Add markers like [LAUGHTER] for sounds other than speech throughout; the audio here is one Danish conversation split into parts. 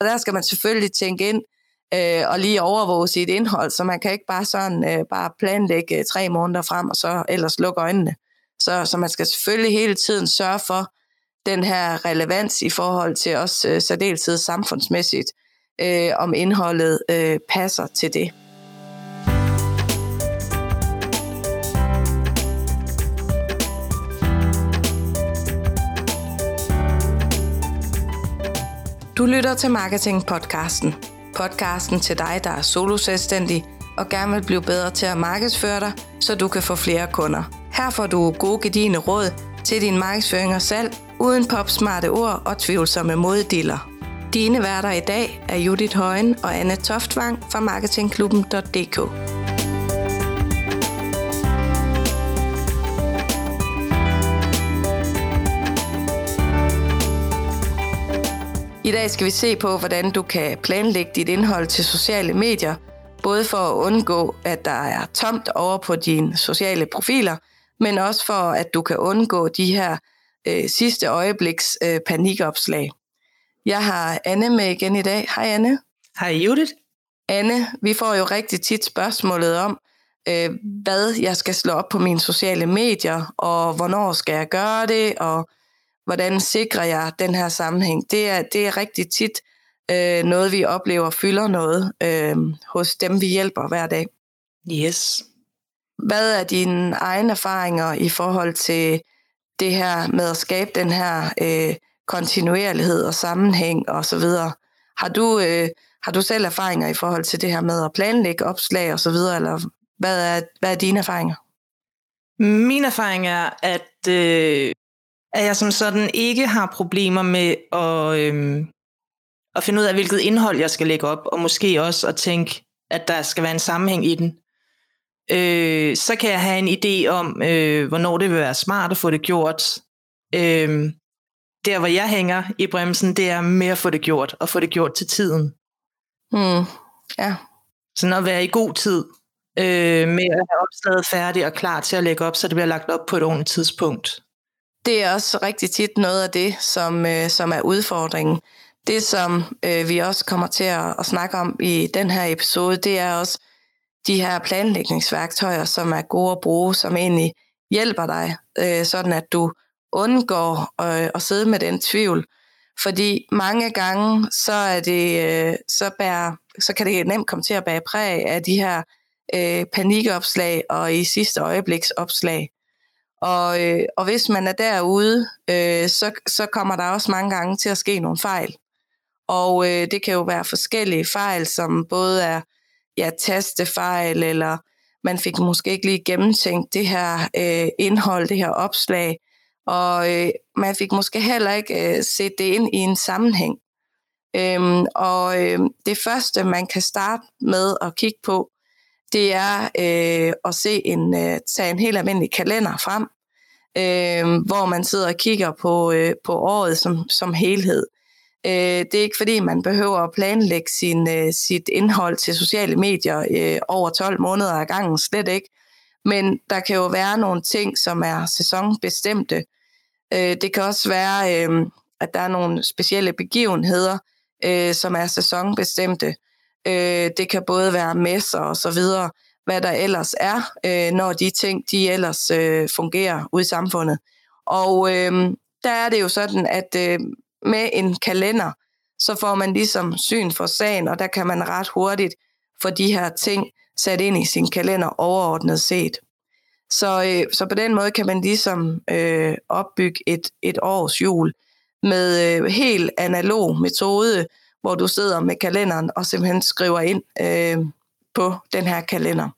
Og der skal man selvfølgelig tænke ind øh, og lige overvåge sit indhold, så man kan ikke bare sådan øh, bare planlægge øh, tre måneder frem, og så ellers lukke øjnene. Så, så man skal selvfølgelig hele tiden sørge for den her relevans i forhold til også øh, særdeleshed samfundsmæssigt, øh, om indholdet øh, passer til det. Du lytter til Marketing-podcasten. Podcasten til dig, der er solo-selvstændig og gerne vil blive bedre til at markedsføre dig, så du kan få flere kunder. Her får du gode gedigende råd til din markedsføring og salg, uden popsmarte ord og tvivlsomme moddiller. Dine værter i dag er Judith Højen og Anne Toftvang fra marketingklubben.dk. I dag skal vi se på, hvordan du kan planlægge dit indhold til sociale medier, både for at undgå, at der er tomt over på dine sociale profiler, men også for, at du kan undgå de her øh, sidste øjebliks øh, panikopslag. Jeg har Anne med igen i dag. Hej Anne. Hej Judith. Anne, vi får jo rigtig tit spørgsmålet om, øh, hvad jeg skal slå op på mine sociale medier, og hvornår skal jeg gøre det, og hvordan sikrer jeg den her sammenhæng? Det er, det er rigtig tit øh, noget, vi oplever fylder noget øh, hos dem, vi hjælper hver dag. Yes. Hvad er dine egne erfaringer i forhold til det her med at skabe den her øh, kontinuerlighed og sammenhæng og så videre? Har du, øh, har du selv erfaringer i forhold til det her med at planlægge opslag og så videre, eller hvad er, hvad er dine erfaringer? Min erfaring er, at øh, at jeg som sådan ikke har problemer med at, øhm, at finde ud af, hvilket indhold jeg skal lægge op, og måske også at tænke, at der skal være en sammenhæng i den. Øh, så kan jeg have en idé om, øh, hvornår det vil være smart at få det gjort. Øh, der, hvor jeg hænger i bremsen, det er med at få det gjort, og få det gjort til tiden. Mm, ja. Så at være i god tid, øh, med at have opslaget færdigt og klar til at lægge op, så det bliver lagt op på et ordentligt tidspunkt det er også rigtig tit noget af det, som, øh, som er udfordringen. Det, som øh, vi også kommer til at, at snakke om i den her episode, det er også de her planlægningsværktøjer, som er gode at bruge, som egentlig hjælper dig, øh, sådan at du undgår øh, at sidde med den tvivl. Fordi mange gange, så, er det, øh, så, bærer, så kan det nemt komme til at bære præg af de her øh, panikopslag og i sidste øjebliks opslag. Og, øh, og hvis man er derude, øh, så, så kommer der også mange gange til at ske nogle fejl. Og øh, det kan jo være forskellige fejl, som både er ja, tastefejl, eller man fik måske ikke lige gennemtænkt det her øh, indhold, det her opslag, og øh, man fik måske heller ikke øh, set det ind i en sammenhæng. Øhm, og øh, det første, man kan starte med at kigge på, det er øh, at se en, øh, tage en helt almindelig kalender frem, øh, hvor man sidder og kigger på, øh, på året som, som helhed. Øh, det er ikke fordi, man behøver at planlægge sin, øh, sit indhold til sociale medier øh, over 12 måneder ad gangen, slet ikke. Men der kan jo være nogle ting, som er sæsonbestemte. Øh, det kan også være, øh, at der er nogle specielle begivenheder, øh, som er sæsonbestemte. Øh, det kan både være messer og så videre, hvad der ellers er, øh, når de ting de ellers øh, fungerer ude i samfundet. Og øh, der er det jo sådan, at øh, med en kalender, så får man ligesom syn for sagen, og der kan man ret hurtigt få de her ting sat ind i sin kalender overordnet set. Så, øh, så på den måde kan man ligesom øh, opbygge et, et års jul med øh, helt analog metode, hvor du sidder med kalenderen og simpelthen skriver ind øh, på den her kalender.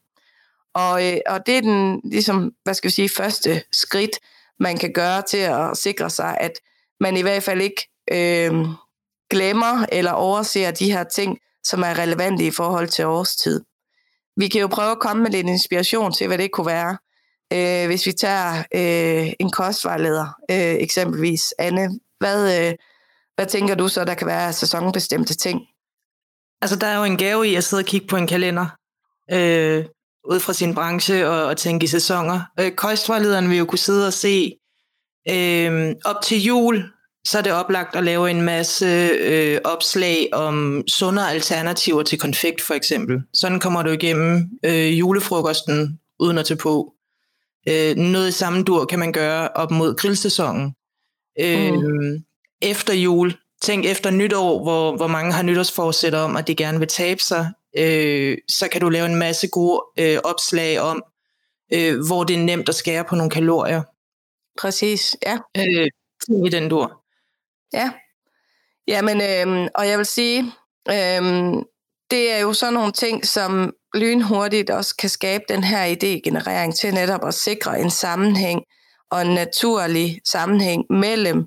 Og, øh, og det er den ligesom, hvad skal vi sige, første skridt, man kan gøre til at sikre sig, at man i hvert fald ikke øh, glemmer eller overser de her ting, som er relevante i forhold til årstid. Vi kan jo prøve at komme med lidt inspiration til, hvad det kunne være. Øh, hvis vi tager øh, en kostvejleder øh, eksempelvis. Anne, hvad, øh, hvad tænker du så, der kan være sæsonbestemte ting? Altså, der er jo en gave i at sidde og kigge på en kalender, øh, ud fra sin branche og, og tænke i sæsoner. Øh, kostvejlederen vil jo kunne sidde og se øh, op til jul, så er det oplagt at lave en masse øh, opslag om sundere alternativer til konfekt for eksempel. Sådan kommer du igennem øh, julefrokosten uden at tage på. Øh, noget i samme dur kan man gøre op mod grillsæsonen. Øh, mm. Efter jul, tænk efter nytår, hvor, hvor mange har nytårsforsæt om, at de gerne vil tabe sig, øh, så kan du lave en masse gode øh, opslag om, øh, hvor det er nemt at skære på nogle kalorier. Præcis, ja. Øh, i den dur. Ja, Jamen, øh, og jeg vil sige, øh, det er jo sådan nogle ting, som lynhurtigt også kan skabe den her idégenerering til netop at sikre en sammenhæng og en naturlig sammenhæng mellem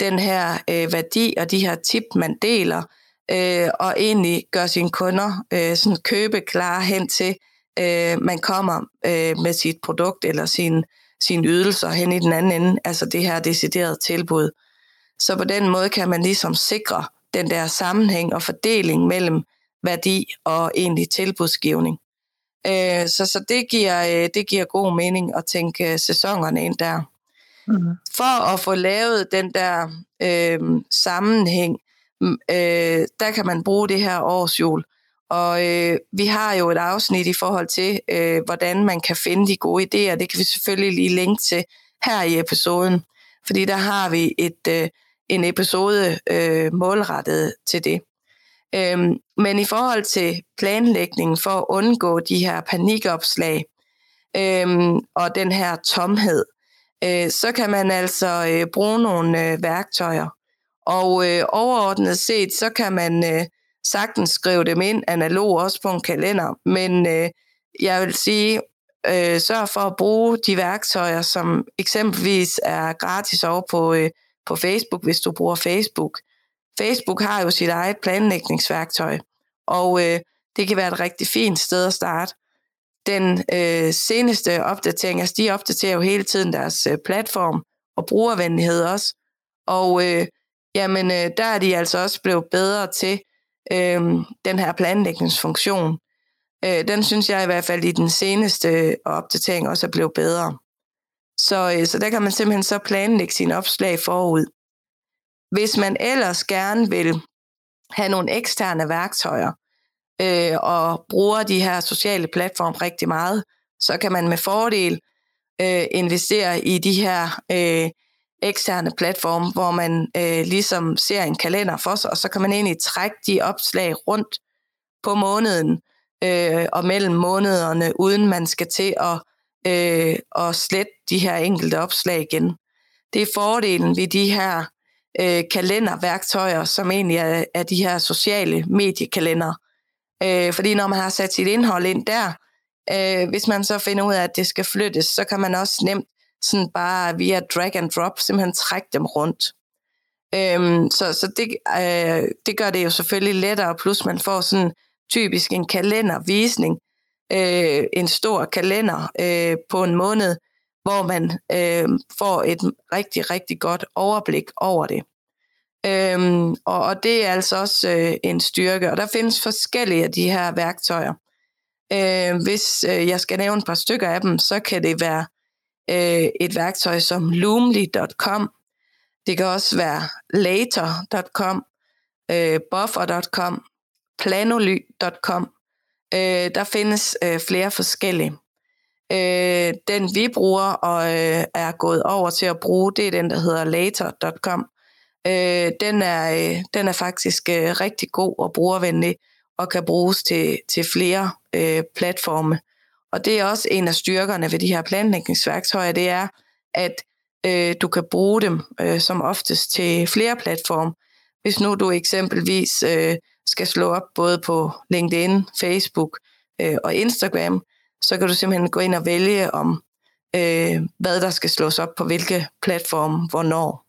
den her øh, værdi og de her tip, man deler, øh, og egentlig gør sine kunder øh, sådan købe klar hen til, øh, man kommer øh, med sit produkt eller sin, sine ydelser hen i den anden ende, altså det her deciderede tilbud. Så på den måde kan man ligesom sikre den der sammenhæng og fordeling mellem værdi og egentlig tilbudsgivning. Øh, så så det, giver, øh, det giver god mening at tænke øh, sæsonerne ind der. Mm. For at få lavet den der øh, sammenhæng, mm, øh, der kan man bruge det her årsjul. Og øh, vi har jo et afsnit i forhold til, øh, hvordan man kan finde de gode idéer. Det kan vi selvfølgelig lige linke til her i episoden, fordi der har vi et, øh, en episode øh, målrettet til det. Øhm, men i forhold til planlægningen for at undgå de her panikopslag øhm, og den her tomhed, øh, så kan man altså øh, bruge nogle øh, værktøjer. Og øh, overordnet set, så kan man øh, sagtens skrive dem ind analog også på en kalender, men øh, jeg vil sige, øh, sørg for at bruge de værktøjer, som eksempelvis er gratis over på, øh, på Facebook, hvis du bruger Facebook. Facebook har jo sit eget planlægningsværktøj, og øh, det kan være et rigtig fint sted at starte. Den øh, seneste opdatering, altså de opdaterer jo hele tiden deres øh, platform og brugervenlighed også, og øh, jamen, øh, der er de altså også blevet bedre til øh, den her planlægningsfunktion. Øh, den synes jeg i hvert fald i den seneste øh, opdatering også er blevet bedre. Så, øh, så der kan man simpelthen så planlægge sine opslag forud. Hvis man ellers gerne vil have nogle eksterne værktøjer øh, og bruger de her sociale platforme rigtig meget, så kan man med fordel øh, investere i de her øh, eksterne platforme, hvor man øh, ligesom ser en kalender for sig, og så kan man egentlig trække de opslag rundt på måneden øh, og mellem månederne, uden man skal til at, øh, at slette de her enkelte opslag igen. Det er fordelen ved de her øh, kalenderværktøjer, som egentlig er, er de her sociale mediekalender. Øh, fordi når man har sat sit indhold ind der, øh, hvis man så finder ud af, at det skal flyttes, så kan man også nemt sådan bare via drag and drop simpelthen trække dem rundt. Øh, så så det, øh, det gør det jo selvfølgelig lettere, plus man får sådan typisk en kalendervisning, øh, en stor kalender øh, på en måned, hvor man øh, får et rigtig, rigtig godt overblik over det. Øhm, og, og det er altså også øh, en styrke, og der findes forskellige af de her værktøjer. Øh, hvis øh, jeg skal nævne et par stykker af dem, så kan det være øh, et værktøj som loomly.com, det kan også være later.com, øh, buffer.com, planoly.com. Øh, der findes øh, flere forskellige. Øh, den vi bruger og øh, er gået over til at bruge, det er den, der hedder later.com. Øh, den, er, øh, den er faktisk øh, rigtig god og brugervenlig og kan bruges til, til flere øh, platforme. Og det er også en af styrkerne ved de her planlægningsværktøjer, det er, at øh, du kan bruge dem øh, som oftest til flere platforme. Hvis nu du eksempelvis øh, skal slå op både på LinkedIn, Facebook øh, og Instagram, så kan du simpelthen gå ind og vælge om, øh, hvad der skal slås op på hvilke platforme, hvornår.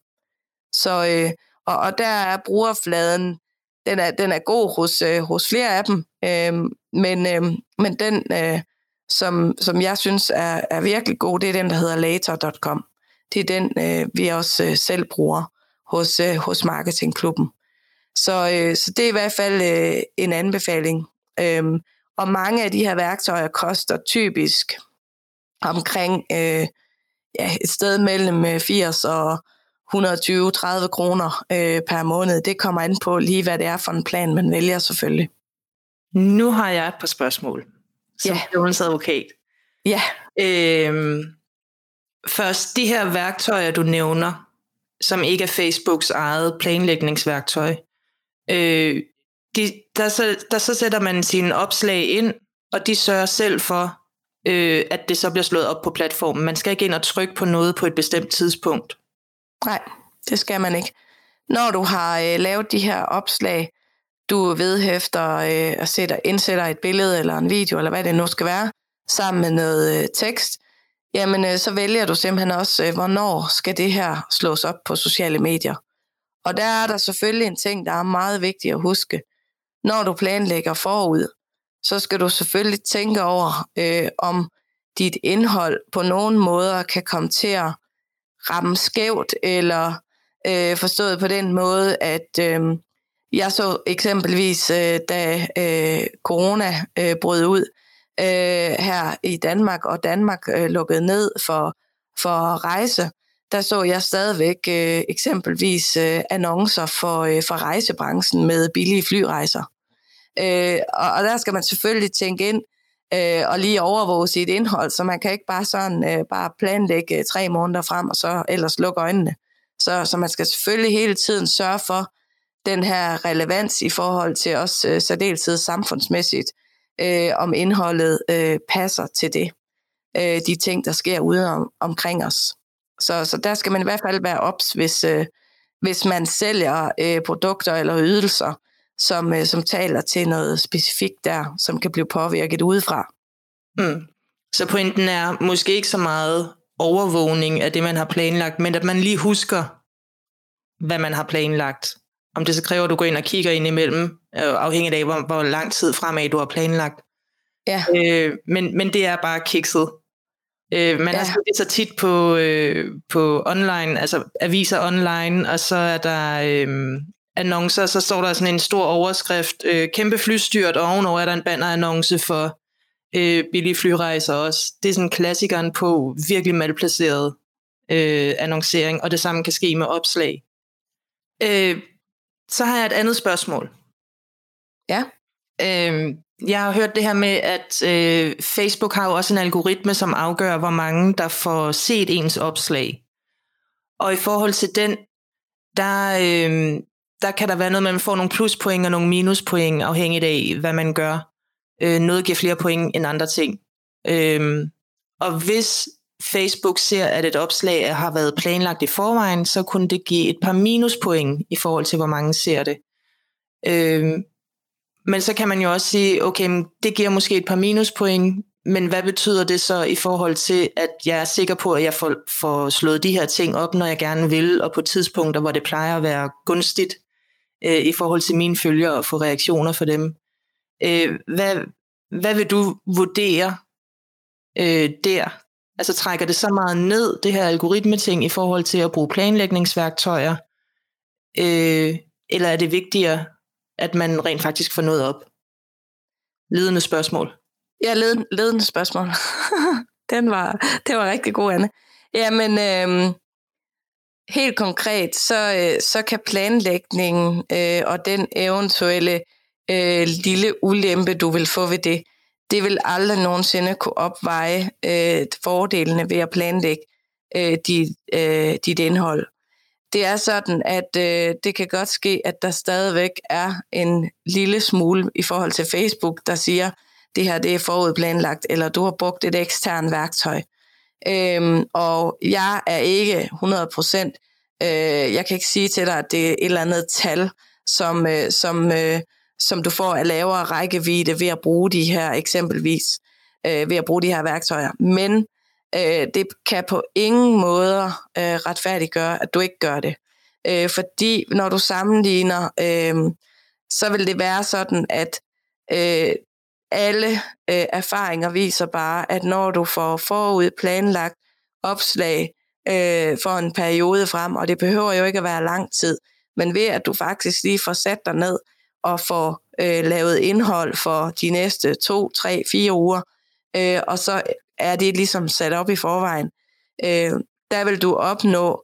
Så, øh, og, og der er brugerfladen, den er, den er god hos, øh, hos flere af dem, øh, men, øh, men den, øh, som, som jeg synes er, er virkelig god, det er den, der hedder later.com. Det er den, øh, vi også øh, selv bruger hos, øh, hos Marketingklubben. Så, øh, så det er i hvert fald øh, en anbefaling. Øhm, og mange af de her værktøjer koster typisk omkring øh, ja, et sted mellem øh, 80 og, 120-30 kroner øh, per måned. Det kommer an på lige, hvad det er for en plan, man vælger selvfølgelig. Nu har jeg et par spørgsmål, som Ja. advokat. Ja, Øhm, først, de her værktøjer, du nævner, som ikke er Facebooks eget planlægningsværktøj, øh, de, der, så, der så sætter man sine opslag ind, og de sørger selv for, øh, at det så bliver slået op på platformen. Man skal ikke ind og trykke på noget på et bestemt tidspunkt nej, det skal man ikke. Når du har øh, lavet de her opslag, du vedhæfter øh, og sætter, indsætter et billede eller en video, eller hvad det nu skal være, sammen med noget øh, tekst, jamen øh, så vælger du simpelthen også, øh, hvornår skal det her slås op på sociale medier. Og der er der selvfølgelig en ting, der er meget vigtig at huske. Når du planlægger forud, så skal du selvfølgelig tænke over, øh, om dit indhold på nogen måder kan komme til at ramme skævt, eller øh, forstået på den måde, at øh, jeg så eksempelvis, øh, da øh, corona øh, brød ud øh, her i Danmark, og Danmark øh, lukkede ned for, for rejse, der så jeg stadigvæk øh, eksempelvis øh, annoncer for, øh, for rejsebranchen med billige flyrejser. Øh, og, og der skal man selvfølgelig tænke ind øh, og lige overvåge sit indhold, så man kan ikke bare sådan øh, bare planlægge øh, tre måneder frem, og så ellers lukke øjnene. Så, så man skal selvfølgelig hele tiden sørge for den her relevans i forhold til også øh, særdeleshed samfundsmæssigt, øh, om indholdet øh, passer til det. Øh, de ting, der sker ude om, omkring os. Så, så der skal man i hvert fald være ops, hvis, øh, hvis man sælger øh, produkter eller ydelser, som, øh, som taler til noget specifikt der, som kan blive påvirket udefra. Mm. Så pointen er måske ikke så meget overvågning af det, man har planlagt, men at man lige husker, hvad man har planlagt. Om det så kræver, at du går ind og kigger ind imellem, øh, afhængigt af, hvor, hvor lang tid fremad du har planlagt. Ja. Øh, men, men det er bare kikset. Øh, man ja. Har set det så tit på, øh, på online, altså aviser online, og så er der øh, annoncer, så står der sådan en stor overskrift, øh, kæmpe flystyrt, og ovenover er der en bannerannonce for øh, billige flyrejser også. Det er sådan klassikeren på virkelig malplaceret øh, annoncering, og det samme kan ske med opslag. Øh, så har jeg et andet spørgsmål. Ja. Øh, jeg har hørt det her med, at øh, Facebook har jo også en algoritme, som afgør, hvor mange der får set ens opslag. Og i forhold til den, der, øh, der kan der være noget, man får nogle pluspoint og nogle minuspoint, afhængigt af, hvad man gør. Øh, noget giver flere point end andre ting. Øh, og hvis Facebook ser, at et opslag har været planlagt i forvejen, så kunne det give et par minuspoint i forhold til, hvor mange ser det. Øh, men så kan man jo også sige, okay, men det giver måske et par minuspoint, men hvad betyder det så i forhold til, at jeg er sikker på, at jeg får, får slået de her ting op, når jeg gerne vil, og på tidspunkter, hvor det plejer at være gunstigt øh, i forhold til mine følgere og få reaktioner for dem. Øh, hvad, hvad vil du vurdere øh, der? Altså trækker det så meget ned, det her algoritmeting, i forhold til at bruge planlægningsværktøjer? Øh, eller er det vigtigere, at man rent faktisk får noget op? Ledende spørgsmål. Ja, led, ledende spørgsmål. [LAUGHS] Den var, det var rigtig god, Anne. Jamen, øh, helt konkret, så, øh, så kan planlægningen øh, og den eventuelle øh, lille ulempe, du vil få ved det, det vil aldrig nogensinde kunne opveje øh, fordelene ved at planlægge øh, dit, øh, dit indhold. Det er sådan, at øh, det kan godt ske, at der stadigvæk er en lille smule i forhold til Facebook, der siger, det her det er forudplanlagt, eller du har brugt et ekstern værktøj. Øhm, og jeg er ikke 100 procent, øh, jeg kan ikke sige til dig, at det er et eller andet tal, som, øh, som, øh, som du får af lavere rækkevidde ved at bruge de her eksempelvis, øh, ved at bruge de her værktøjer. Men øh, det kan på ingen måder øh, retfærdiggøre, at du ikke gør det. Øh, fordi når du sammenligner, øh, så vil det være sådan, at øh, alle øh, erfaringer viser bare, at når du får forud planlagt opslag øh, for en periode frem, og det behøver jo ikke at være lang tid, men ved at du faktisk lige får sat dig ned og får øh, lavet indhold for de næste to, tre, fire uger, øh, og så er det ligesom sat op i forvejen, øh, der vil du opnå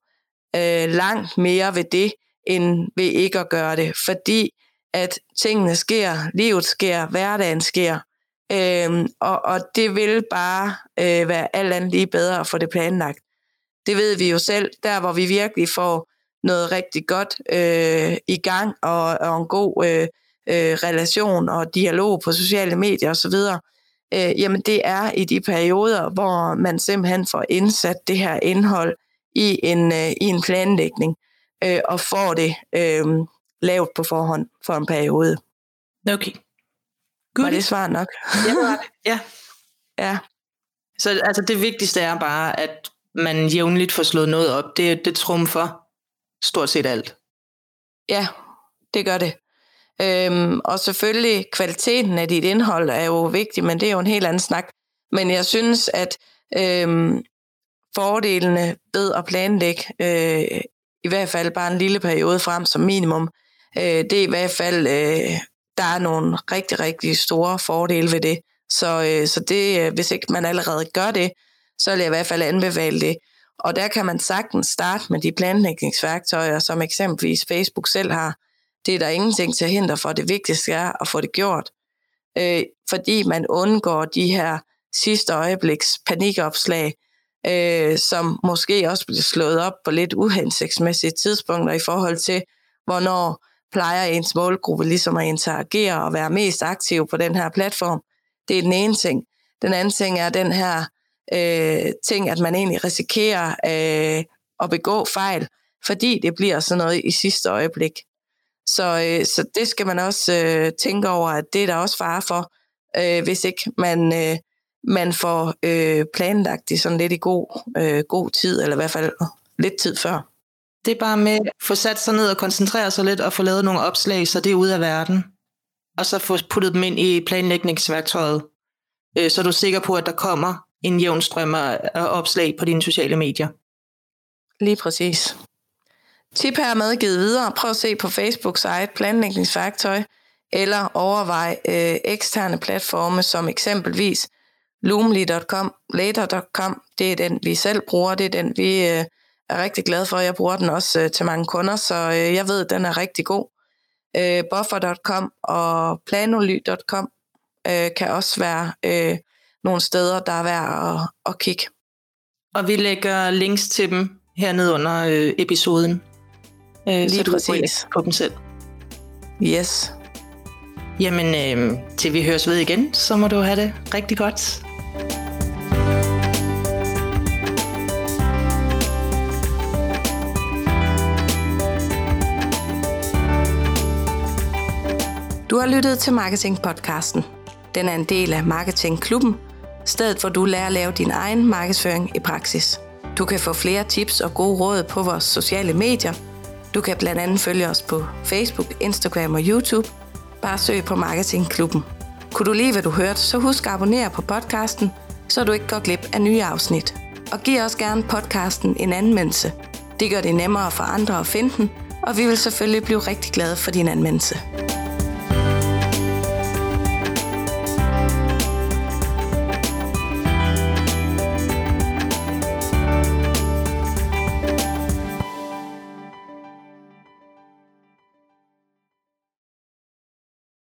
øh, langt mere ved det, end ved ikke at gøre det, fordi at tingene sker, livet sker, hverdagen sker, øhm, og, og det vil bare øh, være alt andet lige bedre at få det planlagt. Det ved vi jo selv, der hvor vi virkelig får noget rigtig godt øh, i gang, og, og en god øh, øh, relation og dialog på sociale medier osv., øh, jamen det er i de perioder, hvor man simpelthen får indsat det her indhold i en, øh, i en planlægning, øh, og får det øh, lavet på forhånd for en periode. Okay. Good. Var det svar nok? Ja, var det. [LAUGHS] Ja. ja. Så altså, det vigtigste er bare, at man jævnligt får slået noget op. Det, det trumfer stort set alt. Ja, det gør det. Øhm, og selvfølgelig, kvaliteten af dit indhold er jo vigtig, men det er jo en helt anden snak. Men jeg synes, at øhm, fordelene ved at planlægge øh, i hvert fald bare en lille periode frem som minimum, øh, det er i hvert fald, øh, der er nogle rigtig, rigtig store fordele ved det. Så, øh, så det, øh, hvis ikke man allerede gør det, så vil jeg i hvert fald anbefale det. Og der kan man sagtens starte med de planlægningsværktøjer, som eksempelvis Facebook selv har. Det er der ingenting til at hindre for. Det vigtigste er at få det gjort. Øh, fordi man undgår de her sidste øjebliks panikopslag, øh, som måske også bliver slået op på lidt uhensigtsmæssige tidspunkter i forhold til, hvornår plejer ens målgruppe ligesom at interagere og være mest aktiv på den her platform. Det er den ene ting. Den anden ting er den her øh, ting, at man egentlig risikerer øh, at begå fejl, fordi det bliver sådan noget i sidste øjeblik. Så, øh, så det skal man også øh, tænke over, at det er der også fare for, øh, hvis ikke man, øh, man får øh, planlagt det sådan lidt i god, øh, god tid, eller i hvert fald lidt tid før. Det er bare med at få sat sig ned og koncentrere sig lidt og få lavet nogle opslag, så det er ud af verden. Og så få puttet dem ind i planlægningsværktøjet, øh, så er du sikker på, at der kommer en jævn strøm af opslag på dine sociale medier. Lige præcis. Tip her med givet videre. Prøv at se på Facebook site planlægningsværktøj, eller overvej øh, eksterne platforme som eksempelvis Loomly.com, Later.com. Det er den, vi selv bruger. Det er den, vi øh, er rigtig glade for. Jeg bruger den også øh, til mange kunder, så øh, jeg ved, at den er rigtig god. Øh, Buffer.com og Planoly.com øh, kan også være øh, nogle steder, der er værd at, at kigge. Og vi lægger links til dem hernede under øh, episoden. Øh, Lige så du præcis. på dem selv. Yes. Jamen, øh, til vi høres ved igen, så må du have det rigtig godt. Du har lyttet til Marketing-podcasten. Den er en del af Marketing-klubben, stedet hvor du lærer at lave din egen markedsføring i praksis. Du kan få flere tips og gode råd på vores sociale medier. Du kan blandt andet følge os på Facebook, Instagram og YouTube. Bare søg på Marketingklubben. Kunne du lide, hvad du hørte, så husk at abonnere på podcasten, så du ikke går glip af nye afsnit. Og giv også gerne podcasten en anmeldelse. Det gør det nemmere for andre at finde den, og vi vil selvfølgelig blive rigtig glade for din anmeldelse.